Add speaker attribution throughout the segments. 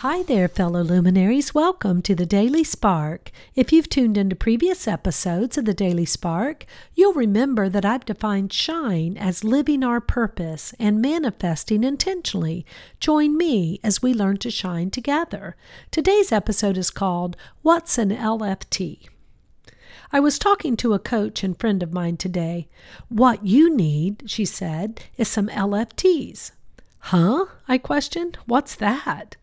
Speaker 1: Hi there, fellow luminaries. Welcome to the Daily Spark. If you've tuned into previous episodes of the Daily Spark, you'll remember that I've defined shine as living our purpose and manifesting intentionally. Join me as we learn to shine together. Today's episode is called What's an LFT? I was talking to a coach and friend of mine today. What you need, she said, is some LFTs. Huh? I questioned. What's that?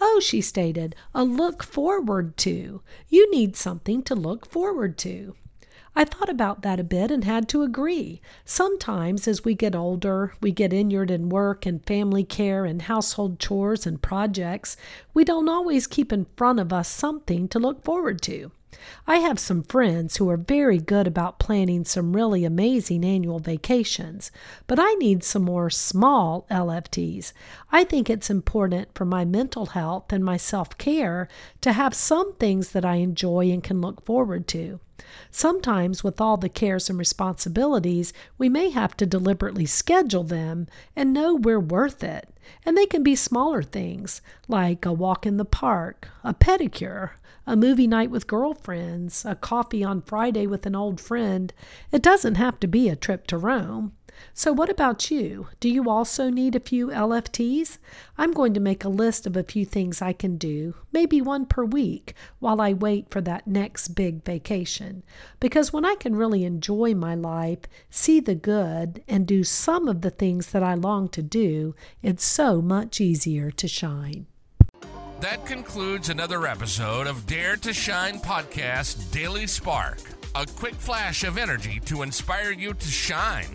Speaker 1: Oh, she stated, a look forward to. You need something to look forward to. I thought about that a bit and had to agree. Sometimes, as we get older, we get inured in work and family care and household chores and projects, we don't always keep in front of us something to look forward to. I have some friends who are very good about planning some really amazing annual vacations, but I need some more small LFTs. I think it's important for my mental health and my self care to have some things that I enjoy and can look forward to. Sometimes, with all the cares and responsibilities, we may have to deliberately schedule them and know we're worth it. And they can be smaller things, like a walk in the park, a pedicure, a movie night with girlfriends, a coffee on Friday with an old friend. It doesn't have to be a trip to Rome. So, what about you? Do you also need a few LFTs? I'm going to make a list of a few things I can do, maybe one per week, while I wait for that next big vacation. Because when I can really enjoy my life, see the good, and do some of the things that I long to do, it's so much easier to shine.
Speaker 2: That concludes another episode of Dare to Shine Podcast Daily Spark. A quick flash of energy to inspire you to shine.